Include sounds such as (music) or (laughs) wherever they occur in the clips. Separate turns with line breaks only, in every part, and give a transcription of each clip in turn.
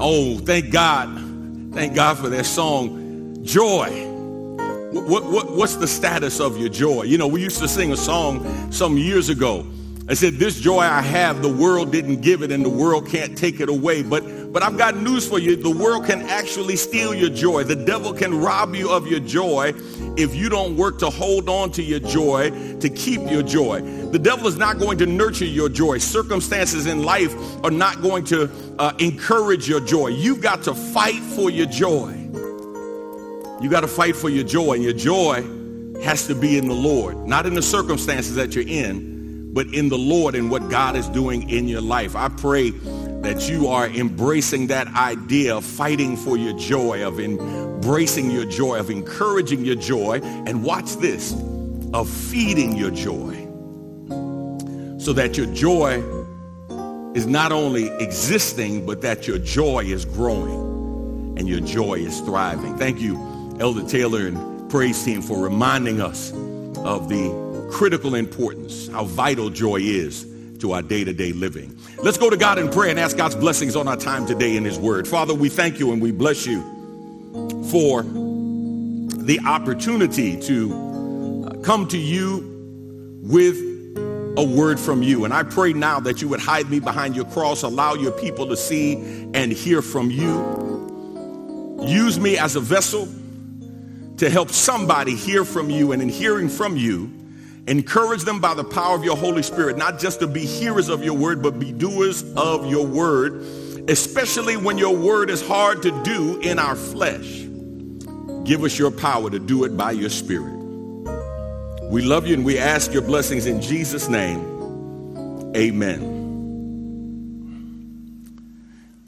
Oh, thank God. Thank God for that song, Joy. What, what, what's the status of your joy? You know, we used to sing a song some years ago. I said, this joy I have, the world didn't give it and the world can't take it away. But, but I've got news for you. The world can actually steal your joy. The devil can rob you of your joy if you don't work to hold on to your joy, to keep your joy. The devil is not going to nurture your joy. Circumstances in life are not going to uh, encourage your joy. You've got to fight for your joy. You got to fight for your joy, and your joy has to be in the Lord, not in the circumstances that you're in, but in the Lord and what God is doing in your life. I pray that you are embracing that idea of fighting for your joy, of embracing your joy, of encouraging your joy, and watch this, of feeding your joy so that your joy is not only existing, but that your joy is growing and your joy is thriving. Thank you Elder Taylor and praise team for reminding us of the critical importance, how vital joy is to our day-to-day living. Let's go to God in prayer and ask God's blessings on our time today in his word. Father, we thank you and we bless you for the opportunity to uh, come to you with a word from you. And I pray now that you would hide me behind your cross, allow your people to see and hear from you. Use me as a vessel to help somebody hear from you and in hearing from you, encourage them by the power of your Holy Spirit, not just to be hearers of your word, but be doers of your word, especially when your word is hard to do in our flesh. Give us your power to do it by your spirit. We love you and we ask your blessings in Jesus' name. Amen.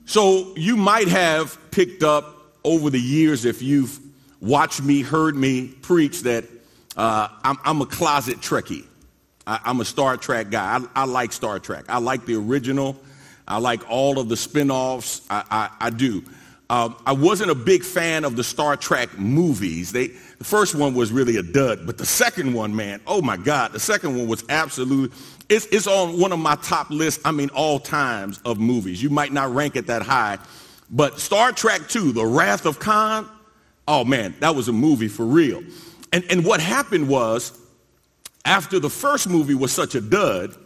So you might have picked up over the years if you've watched me, heard me preach that uh, I'm, I'm, a closet Trekkie. I, am a Star Trek guy. I, I, like Star Trek. I like the original. I like all of the spin-offs. I, I, I do. Um, I wasn't a big fan of the Star Trek movies. They, the first one was really a dud, but the second one, man, oh my God, the second one was absolute. It's, it's on one of my top lists, I mean, all times of movies. You might not rank it that high, but Star Trek 2, The Wrath of Khan, oh man, that was a movie for real. And, and what happened was, after the first movie was such a dud,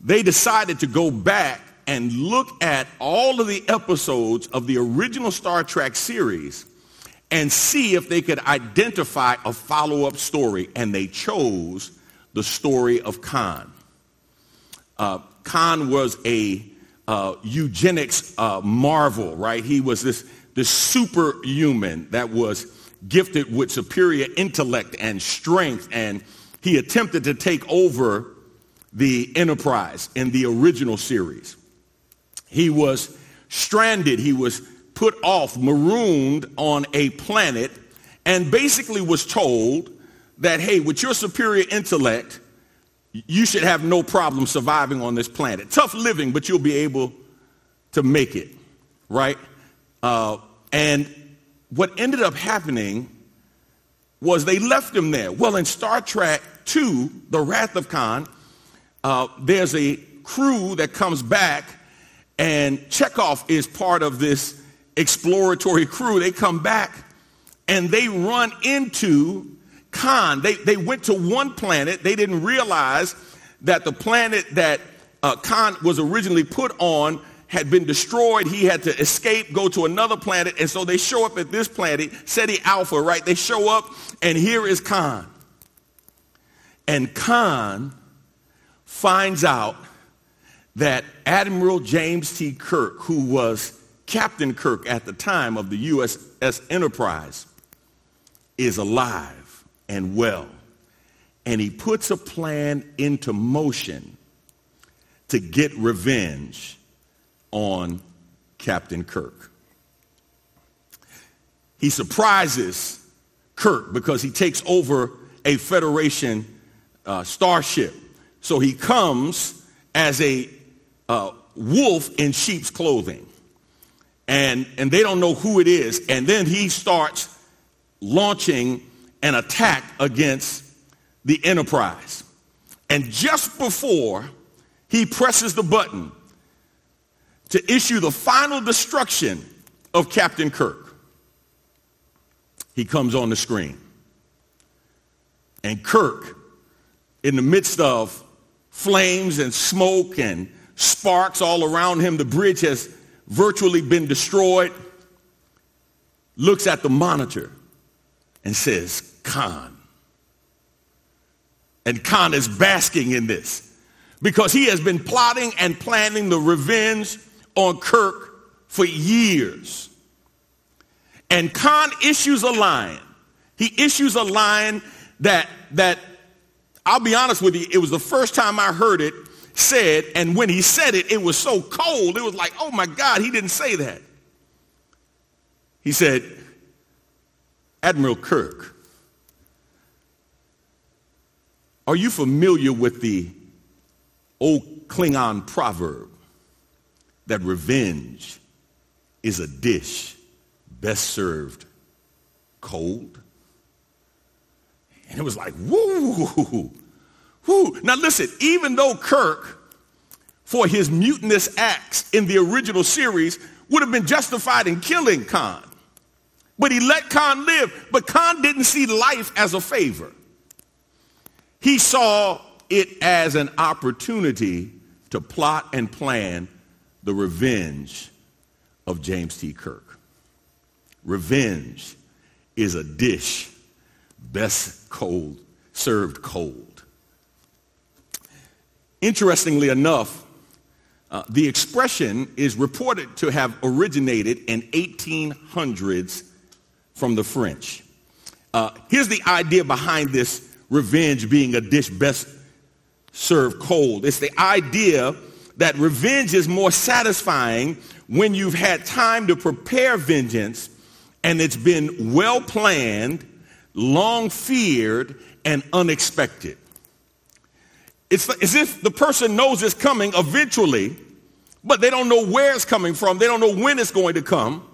they decided to go back and look at all of the episodes of the original Star Trek series and see if they could identify a follow-up story. And they chose the story of Khan. Uh, Khan was a uh, eugenics uh, marvel, right? He was this the superhuman that was gifted with superior intellect and strength, and he attempted to take over the Enterprise in the original series. He was stranded, he was put off, marooned on a planet, and basically was told that, hey, with your superior intellect, you should have no problem surviving on this planet. Tough living, but you'll be able to make it, right? Uh, and what ended up happening was they left him there. Well, in Star Trek II, The Wrath of Khan, uh, there's a crew that comes back, and Chekov is part of this exploratory crew. They come back and they run into Khan. They, they went to one planet. They didn't realize that the planet that uh, Khan was originally put on had been destroyed. He had to escape, go to another planet. And so they show up at this planet, Ceti Alpha, right? They show up, and here is Khan. And Khan finds out that Admiral James T. Kirk, who was Captain Kirk at the time of the USS Enterprise, is alive and well. And he puts a plan into motion to get revenge on Captain Kirk. He surprises Kirk because he takes over a Federation uh, starship. So he comes as a uh, wolf in sheep's clothing. And, and they don't know who it is. And then he starts launching an attack against the Enterprise. And just before he presses the button to issue the final destruction of Captain Kirk. He comes on the screen. And Kirk, in the midst of flames and smoke and sparks all around him, the bridge has virtually been destroyed, looks at the monitor and says, Khan. And Khan is basking in this because he has been plotting and planning the revenge on Kirk for years. And Khan issues a line. He issues a line that, that I'll be honest with you, it was the first time I heard it said, and when he said it, it was so cold, it was like, oh my God, he didn't say that. He said, Admiral Kirk, are you familiar with the old Klingon proverb that revenge is a dish best served cold? And it was like, woo, woo. Now listen, even though Kirk, for his mutinous acts in the original series, would have been justified in killing Khan, but he let Khan live. But Khan didn't see life as a favor. He saw it as an opportunity to plot and plan the revenge of James T. Kirk. Revenge is a dish best cold, served cold. Interestingly enough, uh, the expression is reported to have originated in 1800s from the French. Uh, here's the idea behind this revenge being a dish best served cold. It's the idea that revenge is more satisfying when you've had time to prepare vengeance and it's been well planned long feared, and unexpected. It's as if the person knows it's coming eventually, but they don't know where it's coming from. They don't know when it's going to come,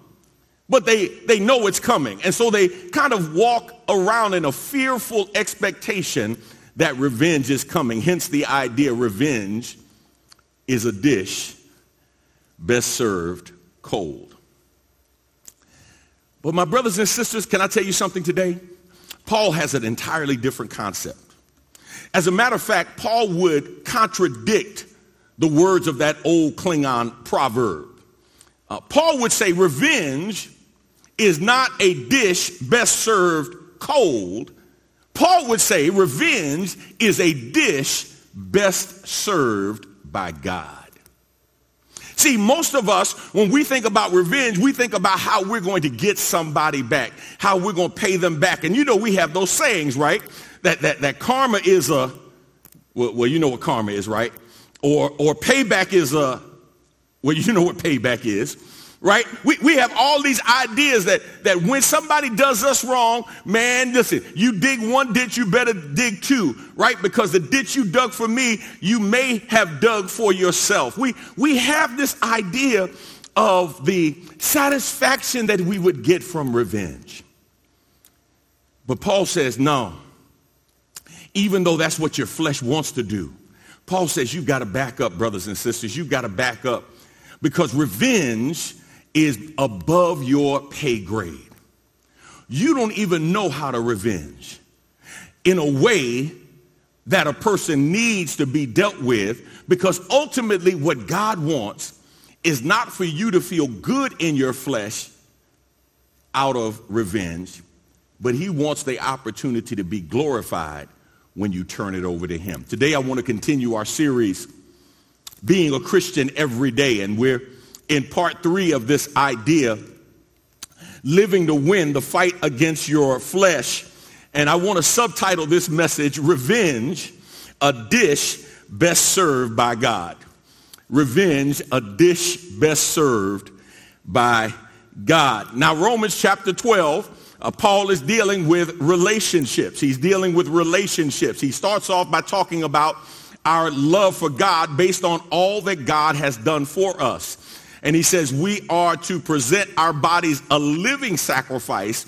but they, they know it's coming. And so they kind of walk around in a fearful expectation that revenge is coming. Hence the idea revenge is a dish best served cold. But my brothers and sisters, can I tell you something today? Paul has an entirely different concept. As a matter of fact, Paul would contradict the words of that old Klingon proverb. Uh, Paul would say revenge is not a dish best served cold. Paul would say revenge is a dish best served by God. See, most of us, when we think about revenge, we think about how we're going to get somebody back, how we're going to pay them back. And you know, we have those sayings, right? That, that, that karma is a, well, well, you know what karma is, right? Or, or payback is a, well, you know what payback is right? We, we have all these ideas that, that when somebody does us wrong, man, listen, you dig one ditch, you better dig two, right? Because the ditch you dug for me, you may have dug for yourself. We, we have this idea of the satisfaction that we would get from revenge. But Paul says, no, even though that's what your flesh wants to do, Paul says you've got to back up, brothers and sisters. You've got to back up because revenge is above your pay grade. You don't even know how to revenge in a way that a person needs to be dealt with because ultimately what God wants is not for you to feel good in your flesh out of revenge, but he wants the opportunity to be glorified when you turn it over to him. Today I want to continue our series, Being a Christian Every Day, and we're in part three of this idea, living to win the fight against your flesh. And I want to subtitle this message, Revenge, a dish best served by God. Revenge, a dish best served by God. Now, Romans chapter 12, uh, Paul is dealing with relationships. He's dealing with relationships. He starts off by talking about our love for God based on all that God has done for us. And he says we are to present our bodies a living sacrifice,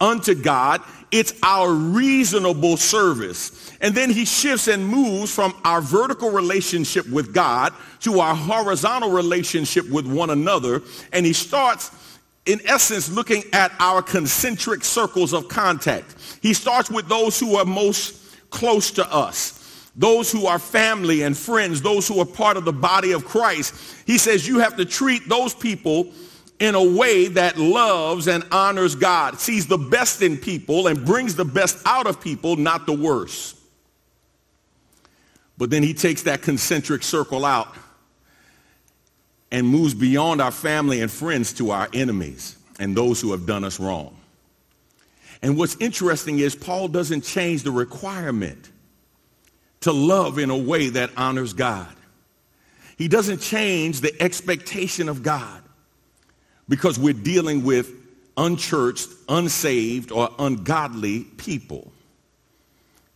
unto God. It's our reasonable service. And then he shifts and moves from our vertical relationship with God to our horizontal relationship with one another. And he starts, in essence, looking at our concentric circles of contact. He starts with those who are most close to us those who are family and friends, those who are part of the body of Christ. He says you have to treat those people in a way that loves and honors God, sees the best in people and brings the best out of people, not the worst. But then he takes that concentric circle out and moves beyond our family and friends to our enemies and those who have done us wrong. And what's interesting is Paul doesn't change the requirement to love in a way that honors God. He doesn't change the expectation of God because we're dealing with unchurched, unsaved, or ungodly people.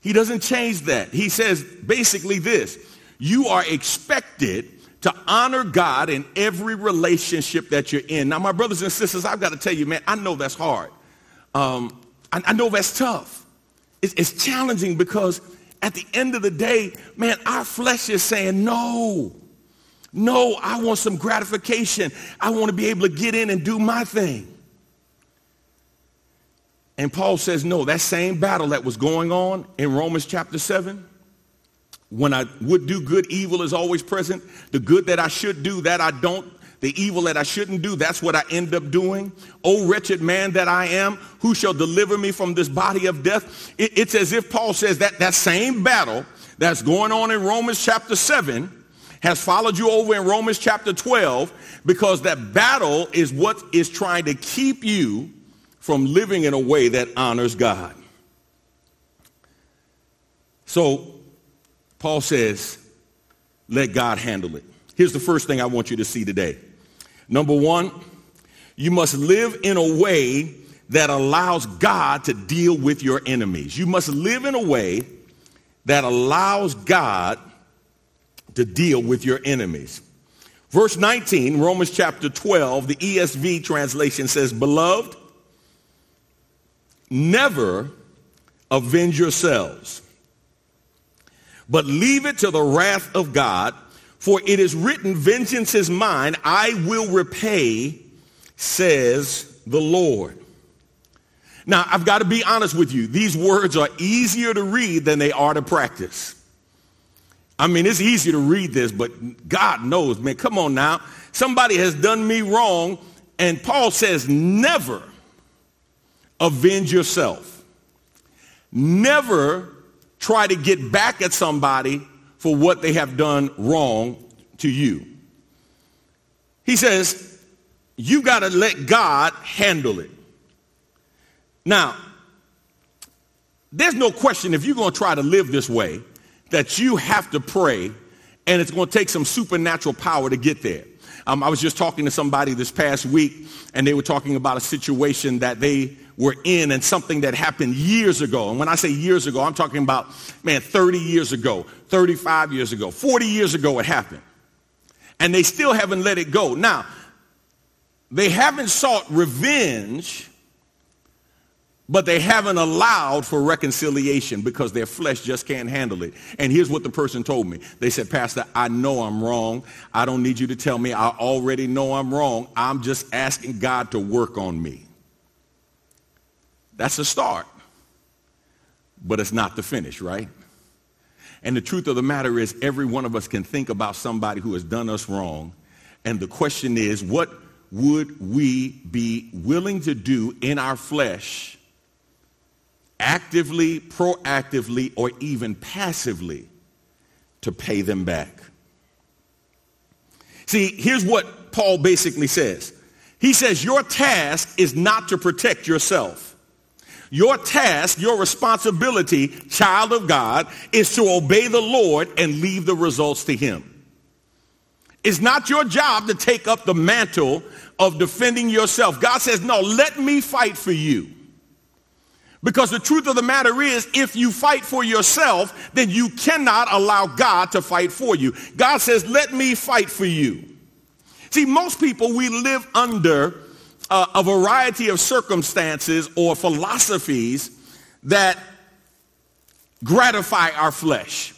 He doesn't change that. He says basically this, you are expected to honor God in every relationship that you're in. Now, my brothers and sisters, I've got to tell you, man, I know that's hard. Um, I, I, know that's tough. It's, it's challenging because at the end of the day, man, our flesh is saying, no, no, I want some gratification. I want to be able to get in and do my thing. And Paul says, no, that same battle that was going on in Romans chapter 7, when I would do good, evil is always present. The good that I should do, that I don't. The evil that I shouldn't do, that's what I end up doing. Oh, wretched man that I am, who shall deliver me from this body of death? It, it's as if Paul says that that same battle that's going on in Romans chapter 7 has followed you over in Romans chapter 12 because that battle is what is trying to keep you from living in a way that honors God. So Paul says, let God handle it. Here's the first thing I want you to see today. Number one, you must live in a way that allows God to deal with your enemies. You must live in a way that allows God to deal with your enemies. Verse 19, Romans chapter 12, the ESV translation says, Beloved, never avenge yourselves, but leave it to the wrath of God for it is written, vengeance is mine, I will repay, says the Lord. Now, I've got to be honest with you. These words are easier to read than they are to practice. I mean, it's easy to read this, but God knows, man, come on now. Somebody has done me wrong, and Paul says, never avenge yourself. Never try to get back at somebody for what they have done wrong to you. He says, you got to let God handle it. Now, there's no question if you're going to try to live this way that you have to pray and it's going to take some supernatural power to get there. Um, I was just talking to somebody this past week and they were talking about a situation that they were in and something that happened years ago. And when I say years ago, I'm talking about, man, 30 years ago, 35 years ago, 40 years ago it happened. And they still haven't let it go. Now, they haven't sought revenge, but they haven't allowed for reconciliation because their flesh just can't handle it. And here's what the person told me. They said, Pastor, I know I'm wrong. I don't need you to tell me. I already know I'm wrong. I'm just asking God to work on me. That's a start, but it's not the finish, right? And the truth of the matter is every one of us can think about somebody who has done us wrong. And the question is, what would we be willing to do in our flesh, actively, proactively, or even passively to pay them back? See, here's what Paul basically says. He says, your task is not to protect yourself. Your task, your responsibility, child of God, is to obey the Lord and leave the results to him. It's not your job to take up the mantle of defending yourself. God says, no, let me fight for you. Because the truth of the matter is, if you fight for yourself, then you cannot allow God to fight for you. God says, let me fight for you. See, most people, we live under uh, a variety of circumstances or philosophies that gratify our flesh.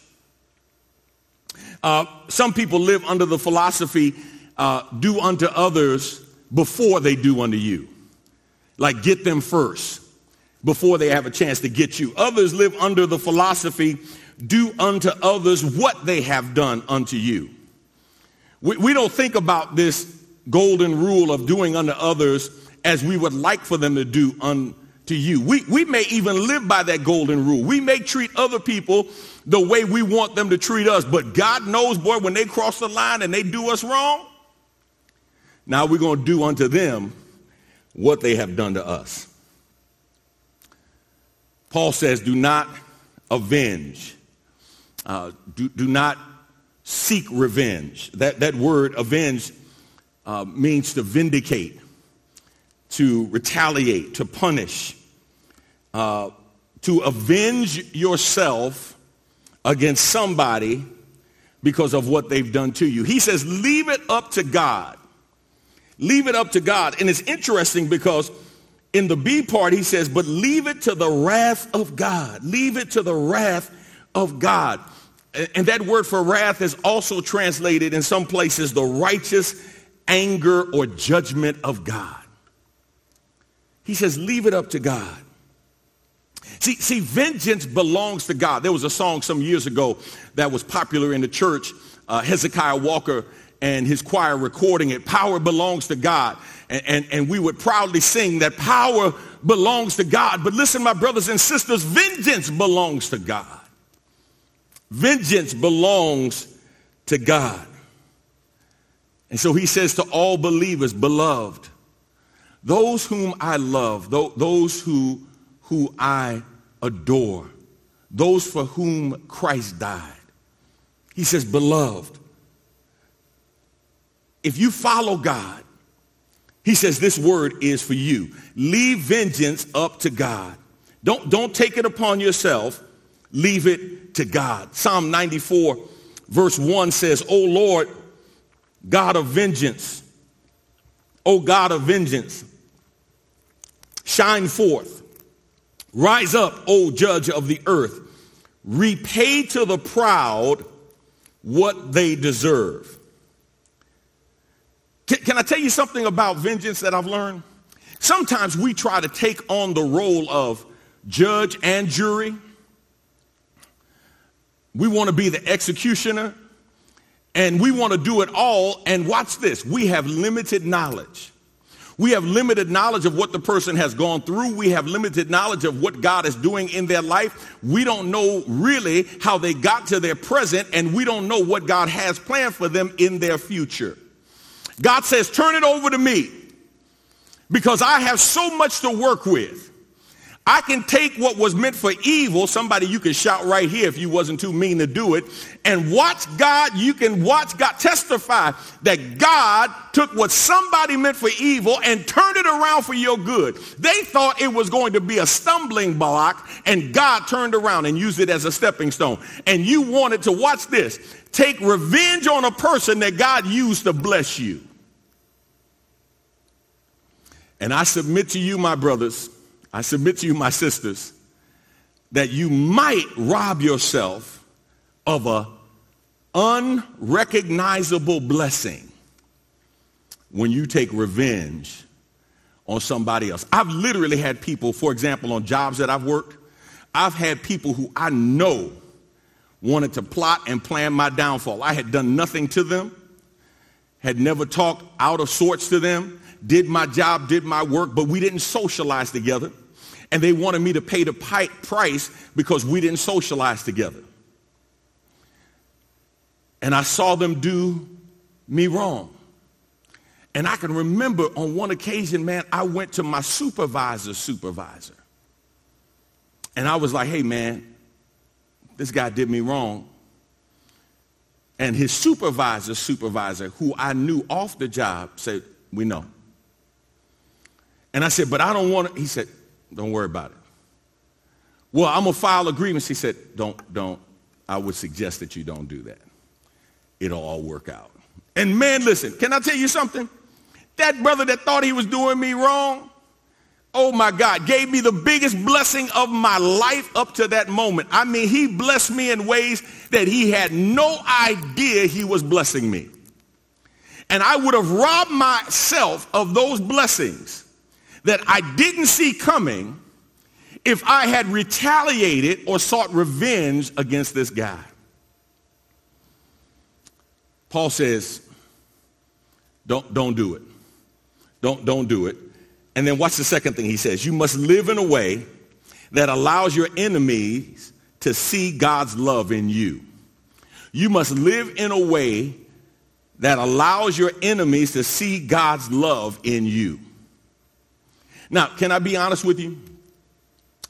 Uh, some people live under the philosophy, uh, do unto others before they do unto you. Like get them first before they have a chance to get you. Others live under the philosophy, do unto others what they have done unto you. We, we don't think about this golden rule of doing unto others as we would like for them to do unto you. We, we may even live by that golden rule. We may treat other people the way we want them to treat us, but God knows, boy, when they cross the line and they do us wrong, now we're going to do unto them what they have done to us. Paul says, do not avenge. Uh, do, do not seek revenge. That, that word avenge uh, means to vindicate, to retaliate, to punish, uh, to avenge yourself against somebody because of what they've done to you. He says, leave it up to God. Leave it up to God. And it's interesting because in the B part, he says, but leave it to the wrath of God. Leave it to the wrath of God. And that word for wrath is also translated in some places the righteous anger or judgment of God. He says, leave it up to God. See, see, vengeance belongs to God. There was a song some years ago that was popular in the church. Uh, Hezekiah Walker and his choir recording it. Power belongs to God. And, and, and we would proudly sing that power belongs to God. But listen, my brothers and sisters, vengeance belongs to God. Vengeance belongs to God. And so he says to all believers, beloved, those whom I love, those who, who I adore, those for whom Christ died. He says, beloved, if you follow God, he says this word is for you. Leave vengeance up to God. Don't, don't take it upon yourself. Leave it to God. Psalm 94 verse 1 says, O Lord, God of vengeance, O God of vengeance, shine forth. Rise up, O judge of the earth. Repay to the proud what they deserve. Can, can I tell you something about vengeance that I've learned? Sometimes we try to take on the role of judge and jury. We want to be the executioner and we want to do it all. And watch this. We have limited knowledge. We have limited knowledge of what the person has gone through. We have limited knowledge of what God is doing in their life. We don't know really how they got to their present and we don't know what God has planned for them in their future. God says, turn it over to me because I have so much to work with. I can take what was meant for evil, somebody you can shout right here if you wasn't too mean to do it, and watch God, you can watch God testify that God took what somebody meant for evil and turned it around for your good. They thought it was going to be a stumbling block, and God turned around and used it as a stepping stone. And you wanted to watch this take revenge on a person that God used to bless you. And I submit to you, my brothers, I submit to you, my sisters, that you might rob yourself of a unrecognizable blessing when you take revenge on somebody else. I've literally had people, for example, on jobs that I've worked, I've had people who I know wanted to plot and plan my downfall. I had done nothing to them, had never talked out of sorts to them, did my job, did my work, but we didn't socialize together. And they wanted me to pay the price because we didn't socialize together. And I saw them do me wrong. And I can remember on one occasion, man, I went to my supervisor's supervisor. And I was like, hey, man, this guy did me wrong. And his supervisor, supervisor, who I knew off the job, said, we know. And I said, but I don't want to. He said, don't worry about it. Well, I'm going to file a grievance. He said, don't, don't. I would suggest that you don't do that. It'll all work out. And man, listen, can I tell you something? That brother that thought he was doing me wrong, oh my God, gave me the biggest blessing of my life up to that moment. I mean, he blessed me in ways that he had no idea he was blessing me. And I would have robbed myself of those blessings that I didn't see coming if I had retaliated or sought revenge against this guy. Paul says, don't, don't do it. Don't, don't do it. And then watch the second thing he says. You must live in a way that allows your enemies to see God's love in you. You must live in a way that allows your enemies to see God's love in you. Now, can I be honest with you?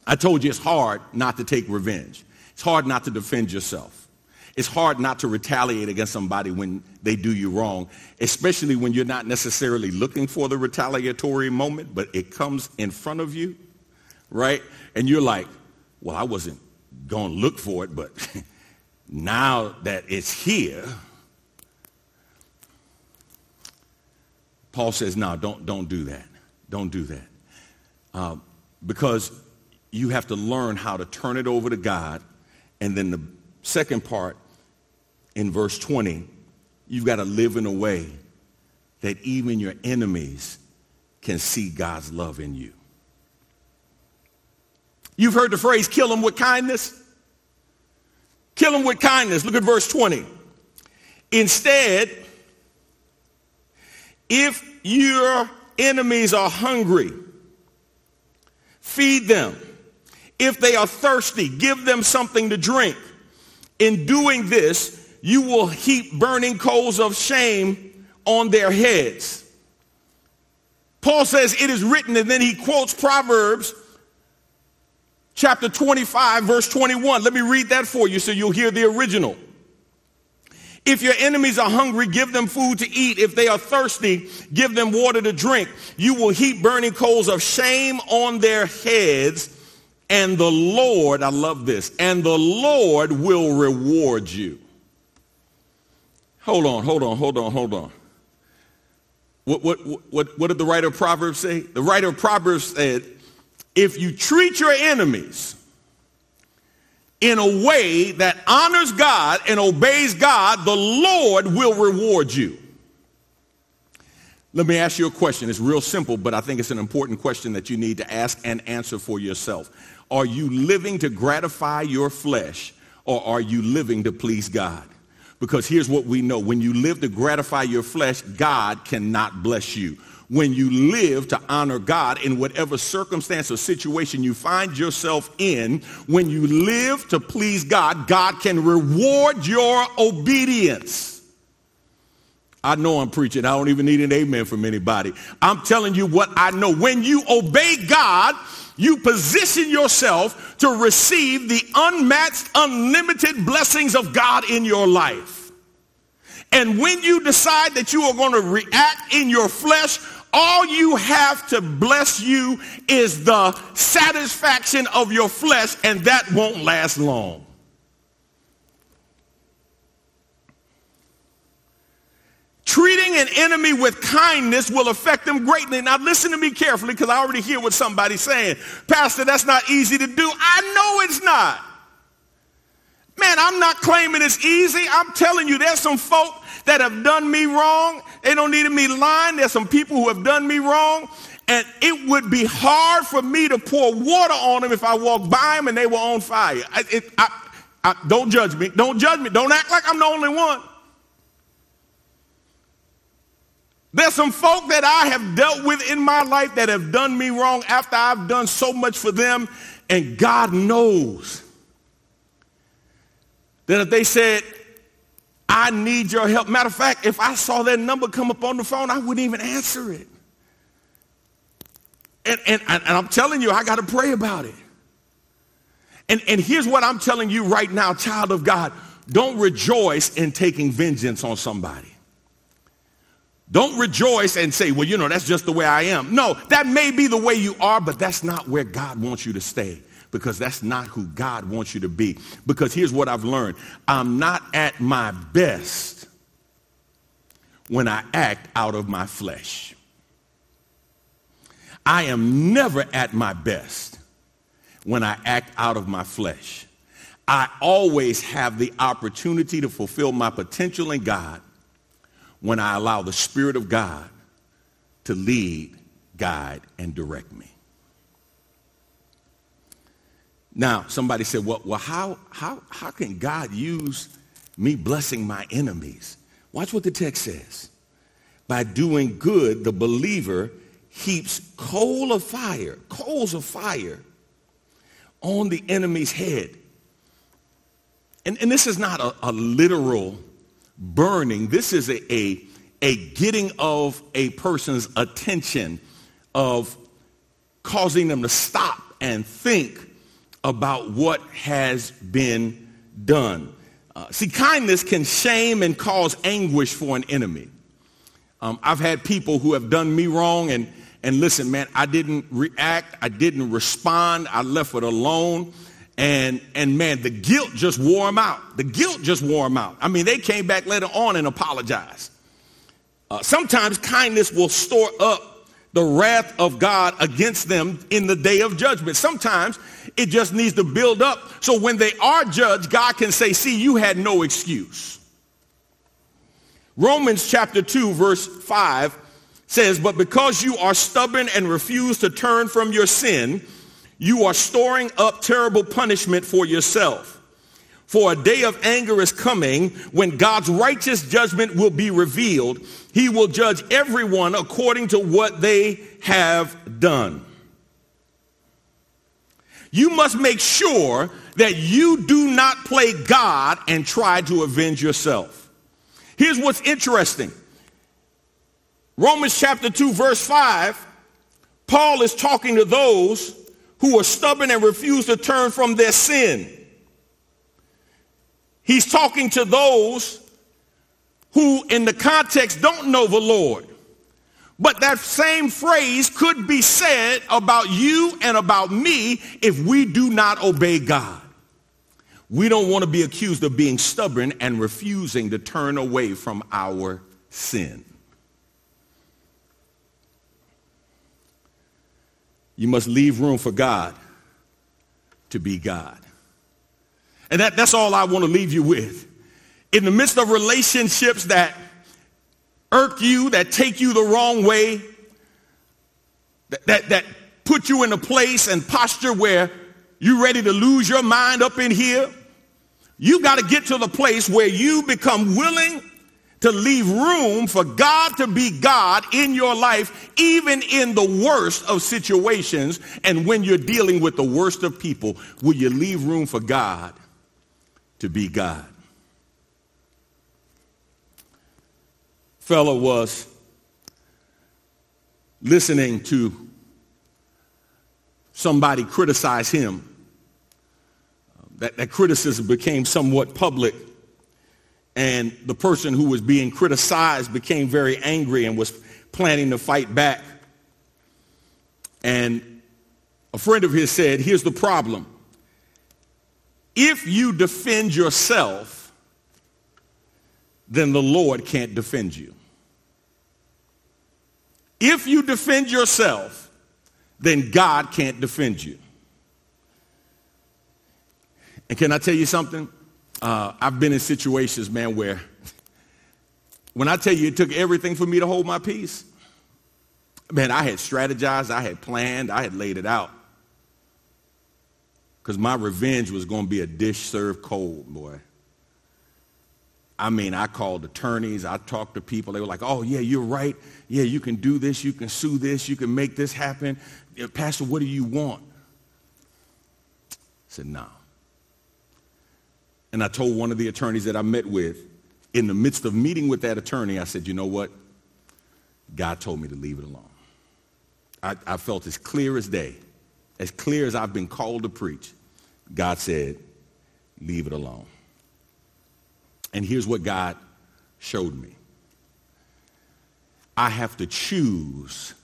I told you it's hard not to take revenge. It's hard not to defend yourself. It's hard not to retaliate against somebody when they do you wrong, especially when you're not necessarily looking for the retaliatory moment, but it comes in front of you, right? And you're like, well, I wasn't going to look for it, but (laughs) now that it's here, Paul says, no, don't, don't do that. Don't do that. Uh, because you have to learn how to turn it over to God. And then the second part in verse 20, you've got to live in a way that even your enemies can see God's love in you. You've heard the phrase, kill them with kindness. Kill them with kindness. Look at verse 20. Instead, if your enemies are hungry, feed them. If they are thirsty, give them something to drink. In doing this, you will heap burning coals of shame on their heads. Paul says it is written, and then he quotes Proverbs chapter 25, verse 21. Let me read that for you so you'll hear the original. If your enemies are hungry, give them food to eat. If they are thirsty, give them water to drink. You will heap burning coals of shame on their heads. And the Lord, I love this, and the Lord will reward you. Hold on, hold on, hold on, hold on. What, what, what, what did the writer of Proverbs say? The writer of Proverbs said, if you treat your enemies in a way that honors God and obeys God, the Lord will reward you. Let me ask you a question. It's real simple, but I think it's an important question that you need to ask and answer for yourself. Are you living to gratify your flesh or are you living to please God? Because here's what we know. When you live to gratify your flesh, God cannot bless you. When you live to honor God in whatever circumstance or situation you find yourself in, when you live to please God, God can reward your obedience. I know I'm preaching. I don't even need an amen from anybody. I'm telling you what I know. When you obey God, you position yourself to receive the unmatched, unlimited blessings of God in your life. And when you decide that you are going to react in your flesh, all you have to bless you is the satisfaction of your flesh, and that won't last long. Treating an enemy with kindness will affect them greatly. Now listen to me carefully because I already hear what somebody's saying. Pastor, that's not easy to do. I know it's not. Man, I'm not claiming it's easy. I'm telling you, there's some folk that have done me wrong. They don't need me lying. There's some people who have done me wrong. And it would be hard for me to pour water on them if I walked by them and they were on fire. I, it, I, I, don't judge me. Don't judge me. Don't act like I'm the only one. There's some folk that I have dealt with in my life that have done me wrong after I've done so much for them, and God knows that if they said, I need your help. Matter of fact, if I saw that number come up on the phone, I wouldn't even answer it. And, and, and I'm telling you, I got to pray about it. And, and here's what I'm telling you right now, child of God. Don't rejoice in taking vengeance on somebody. Don't rejoice and say, well, you know, that's just the way I am. No, that may be the way you are, but that's not where God wants you to stay because that's not who God wants you to be. Because here's what I've learned I'm not at my best when I act out of my flesh. I am never at my best when I act out of my flesh. I always have the opportunity to fulfill my potential in God when I allow the Spirit of God to lead, guide, and direct me. Now, somebody said, well, well how, how, how can God use me blessing my enemies? Watch what the text says. By doing good, the believer heaps coal of fire, coals of fire on the enemy's head. And, and this is not a, a literal burning. This is a, a, a getting of a person's attention, of causing them to stop and think about what has been done. Uh, see, kindness can shame and cause anguish for an enemy. Um, I've had people who have done me wrong and, and listen, man, I didn't react. I didn't respond. I left it alone. And, and man, the guilt just wore them out. The guilt just wore them out. I mean, they came back later on and apologized. Uh, sometimes kindness will store up the wrath of God against them in the day of judgment. Sometimes it just needs to build up so when they are judged, God can say, see, you had no excuse. Romans chapter 2 verse 5 says, but because you are stubborn and refuse to turn from your sin, you are storing up terrible punishment for yourself. For a day of anger is coming when God's righteous judgment will be revealed. He will judge everyone according to what they have done. You must make sure that you do not play God and try to avenge yourself. Here's what's interesting. Romans chapter 2 verse 5, Paul is talking to those who are stubborn and refuse to turn from their sin. He's talking to those who in the context don't know the Lord. But that same phrase could be said about you and about me if we do not obey God. We don't want to be accused of being stubborn and refusing to turn away from our sin. You must leave room for God to be God. And that, that's all I want to leave you with. In the midst of relationships that irk you, that take you the wrong way, that, that, that put you in a place and posture where you're ready to lose your mind up in here, you got to get to the place where you become willing to leave room for God to be God in your life, even in the worst of situations. And when you're dealing with the worst of people, will you leave room for God to be God. Fellow was listening to somebody criticize him. That, that criticism became somewhat public. And the person who was being criticized became very angry and was planning to fight back. And a friend of his said, here's the problem. If you defend yourself, then the Lord can't defend you. If you defend yourself, then God can't defend you. And can I tell you something? Uh, I've been in situations, man, where (laughs) when I tell you it took everything for me to hold my peace, man, I had strategized, I had planned, I had laid it out because my revenge was going to be a dish served cold, boy. I mean, I called attorneys. I talked to people. They were like, oh, yeah, you're right. Yeah, you can do this. You can sue this. You can make this happen. Pastor, what do you want? I said, no. And I told one of the attorneys that I met with, in the midst of meeting with that attorney, I said, you know what? God told me to leave it alone. I, I felt as clear as day as clear as I've been called to preach, God said, leave it alone. And here's what God showed me. I have to choose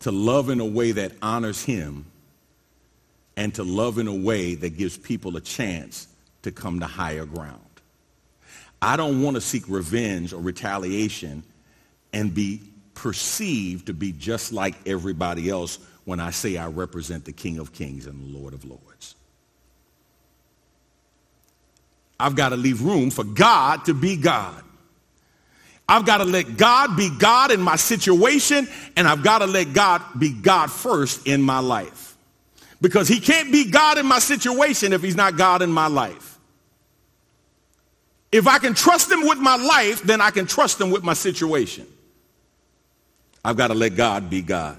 to love in a way that honors him and to love in a way that gives people a chance to come to higher ground. I don't want to seek revenge or retaliation and be perceived to be just like everybody else when I say I represent the King of Kings and the Lord of Lords. I've got to leave room for God to be God. I've got to let God be God in my situation, and I've got to let God be God first in my life. Because he can't be God in my situation if he's not God in my life. If I can trust him with my life, then I can trust him with my situation. I've got to let God be God.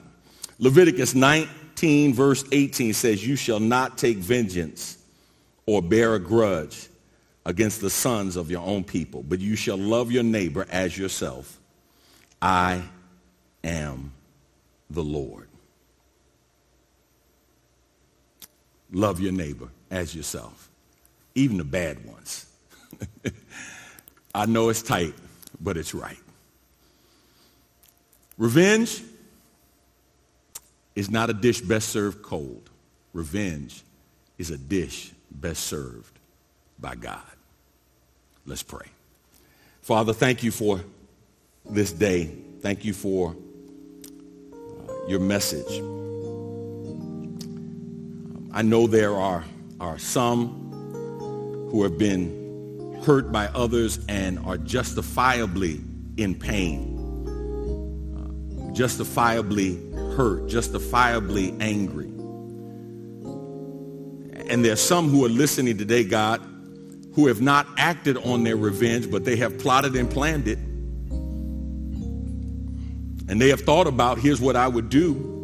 Leviticus 19, verse 18 says, You shall not take vengeance or bear a grudge against the sons of your own people, but you shall love your neighbor as yourself. I am the Lord. Love your neighbor as yourself, even the bad ones. (laughs) I know it's tight, but it's right. Revenge is not a dish best served cold. Revenge is a dish best served by God. Let's pray. Father, thank you for this day. Thank you for uh, your message. I know there are, are some who have been hurt by others and are justifiably in pain, uh, justifiably hurt, justifiably angry. And there are some who are listening today, God, who have not acted on their revenge, but they have plotted and planned it. And they have thought about, here's what I would do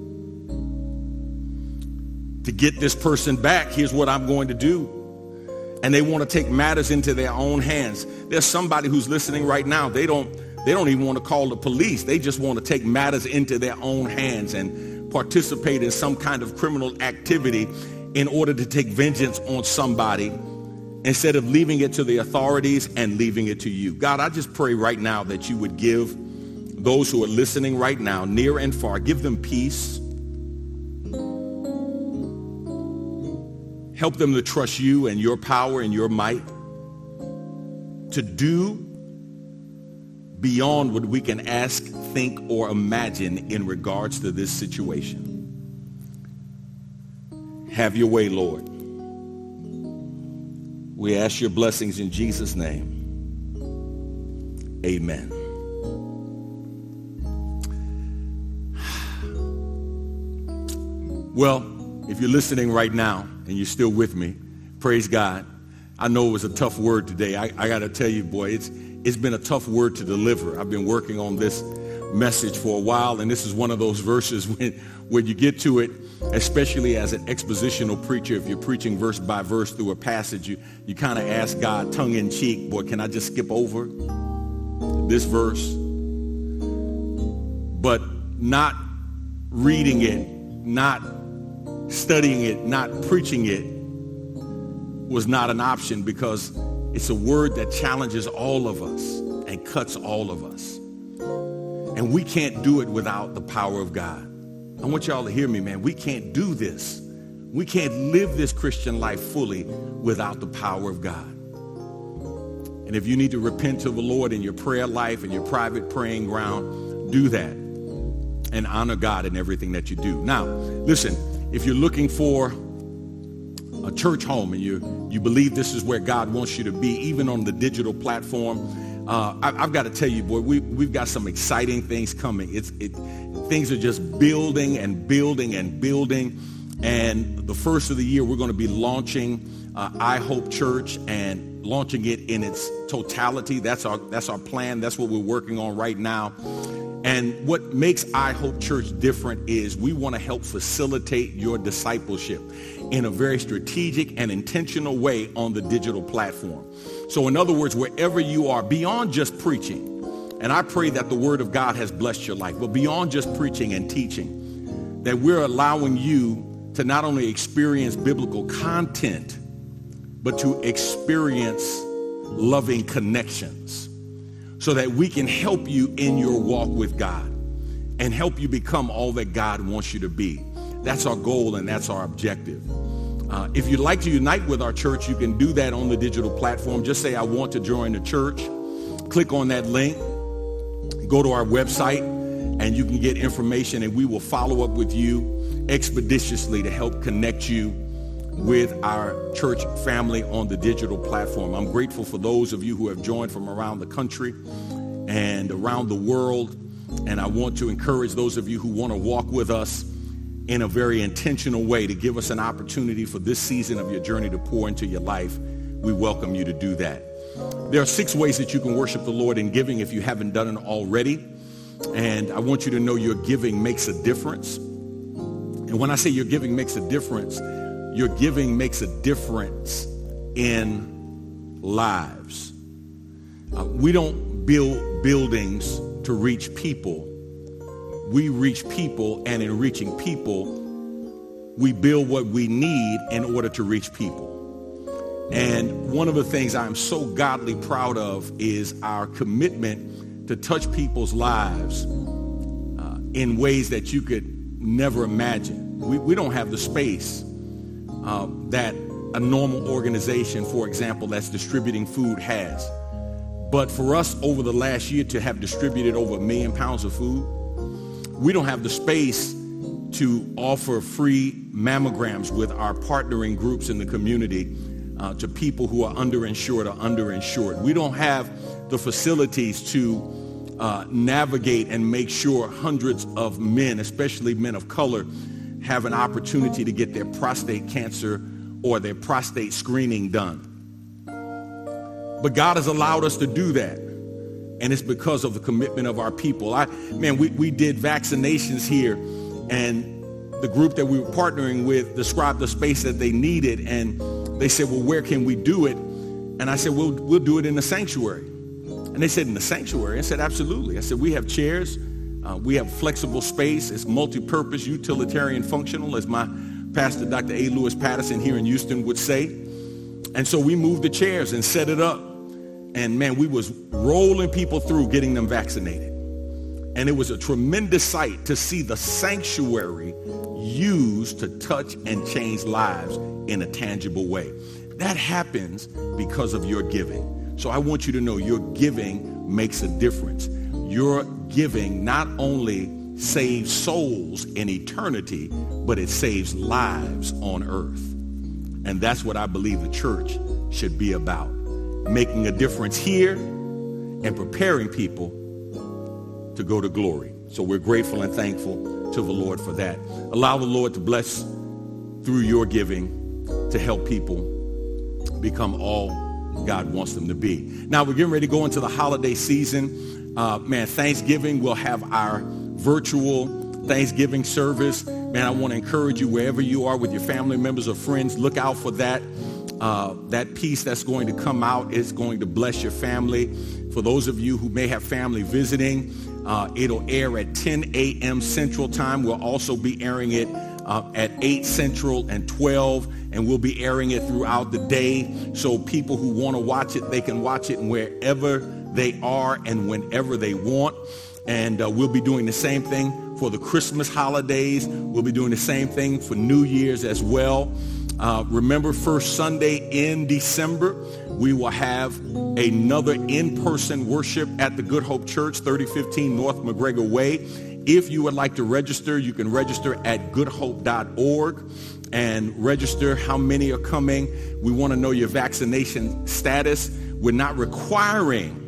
to get this person back. Here's what I'm going to do. And they want to take matters into their own hands. There's somebody who's listening right now. They don't, they don't even want to call the police. They just want to take matters into their own hands and participate in some kind of criminal activity in order to take vengeance on somebody instead of leaving it to the authorities and leaving it to you. God, I just pray right now that you would give those who are listening right now, near and far, give them peace Help them to trust you and your power and your might to do beyond what we can ask, think, or imagine in regards to this situation. Have your way, Lord. We ask your blessings in Jesus' name. Amen. (sighs) Well, if you're listening right now, and you're still with me. Praise God. I know it was a tough word today. I, I got to tell you, boy, it's, it's been a tough word to deliver. I've been working on this message for a while, and this is one of those verses (laughs) when, when you get to it, especially as an expositional preacher, if you're preaching verse by verse through a passage, you, you kind of ask God tongue in cheek, boy, can I just skip over this verse? But not reading it, not studying it, not preaching it, was not an option because it's a word that challenges all of us and cuts all of us. And we can't do it without the power of God. I want y'all to hear me, man. We can't do this. We can't live this Christian life fully without the power of God. And if you need to repent to the Lord in your prayer life and your private praying ground, do that and honor God in everything that you do. Now, listen, if you're looking for a church home and you, you believe this is where God wants you to be, even on the digital platform, uh, I, have got to tell you, boy, we, we've got some exciting things coming. It's, it, things are just building and building and building. And the first of the year, we're going to be launching uh, I Hope Church and launching it in its totality. That's our, that's our plan. That's what we're working on right now. And what makes I Hope Church different is we want to help facilitate your discipleship in a very strategic and intentional way on the digital platform. So in other words, wherever you are, beyond just preaching, and I pray that the word of God has blessed your life, but beyond just preaching and teaching, that we're allowing you to not only experience biblical content, but to experience loving connections so that we can help you in your walk with God and help you become all that God wants you to be. That's our goal and that's our objective. Uh, if you'd like to unite with our church, you can do that on the digital platform. Just say, I want to join the church. Click on that link. Go to our website and you can get information and we will follow up with you expeditiously to help connect you with our church family on the digital platform. I'm grateful for those of you who have joined from around the country and around the world. And I want to encourage those of you who want to walk with us in a very intentional way to give us an opportunity for this season of your journey to pour into your life. We welcome you to do that. There are six ways that you can worship the Lord in giving if you haven't done it already. And I want you to know your giving makes a difference. And when I say your giving makes a difference, your giving makes a difference in lives. Uh, we don't build buildings to reach people. We reach people, and in reaching people, we build what we need in order to reach people. And one of the things I'm so godly proud of is our commitment to touch people's lives uh, in ways that you could never imagine. We, we don't have the space uh, that a normal organization, for example, that's distributing food has. But for us over the last year to have distributed over a million pounds of food, we don't have the space to offer free mammograms with our partnering groups in the community uh, to people who are underinsured or underinsured. We don't have the facilities to uh, navigate and make sure hundreds of men, especially men of color, have an opportunity to get their prostate cancer or their prostate screening done. But God has allowed us to do that. And it's because of the commitment of our people. I, man, we, we did vaccinations here and the group that we were partnering with described the space that they needed. And they said, well, where can we do it? And I said, we'll, we'll do it in the sanctuary. And they said, in the sanctuary? I said, absolutely. I said, we have chairs. Uh, we have flexible space. It's multi-purpose, utilitarian, functional, as my pastor, Dr. A. Louis Patterson here in Houston would say. And so we moved the chairs and set it up. And man, we was rolling people through getting them vaccinated. And it was a tremendous sight to see the sanctuary used to touch and change lives in a tangible way. That happens because of your giving. So I want you to know your giving makes a difference. Your giving not only saves souls in eternity, but it saves lives on earth. And that's what I believe the church should be about. Making a difference here and preparing people to go to glory. So we're grateful and thankful to the Lord for that. Allow the Lord to bless through your giving to help people become all God wants them to be. Now we're getting ready to go into the holiday season. Uh, man, Thanksgiving, we'll have our virtual Thanksgiving service. Man, I want to encourage you wherever you are with your family members or friends, look out for that. Uh, that piece that's going to come out is going to bless your family. For those of you who may have family visiting, uh, it'll air at 10 a.m. Central Time. We'll also be airing it uh, at 8 Central and 12, and we'll be airing it throughout the day. So people who want to watch it, they can watch it wherever they are and whenever they want. And uh, we'll be doing the same thing for the Christmas holidays. We'll be doing the same thing for New Year's as well. Uh, remember, first Sunday in December, we will have another in-person worship at the Good Hope Church, 3015 North MacGregor Way. If you would like to register, you can register at goodhope.org and register how many are coming. We want to know your vaccination status. We're not requiring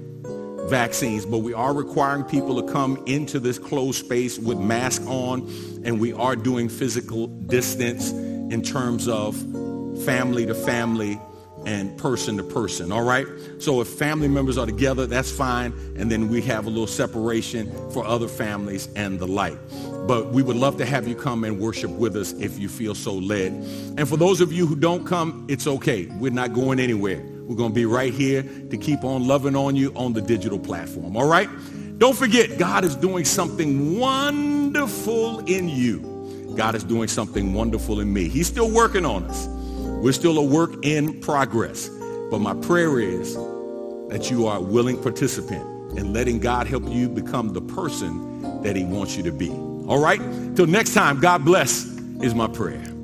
vaccines, but we are requiring people to come into this closed space with masks on, and we are doing physical distance in terms of family to family and person to person, all right? So if family members are together, that's fine, and then we have a little separation for other families and the like. But we would love to have you come and worship with us if you feel so led. And for those of you who don't come, it's okay. We're not going anywhere. We're going to be right here to keep on loving on you on the digital platform, all right? Don't forget, God is doing something wonderful in you. God is doing something wonderful in me. He's still working on us. We're still a work in progress. But my prayer is that you are a willing participant in letting God help you become the person that he wants you to be. All right? Till next time, God bless is my prayer.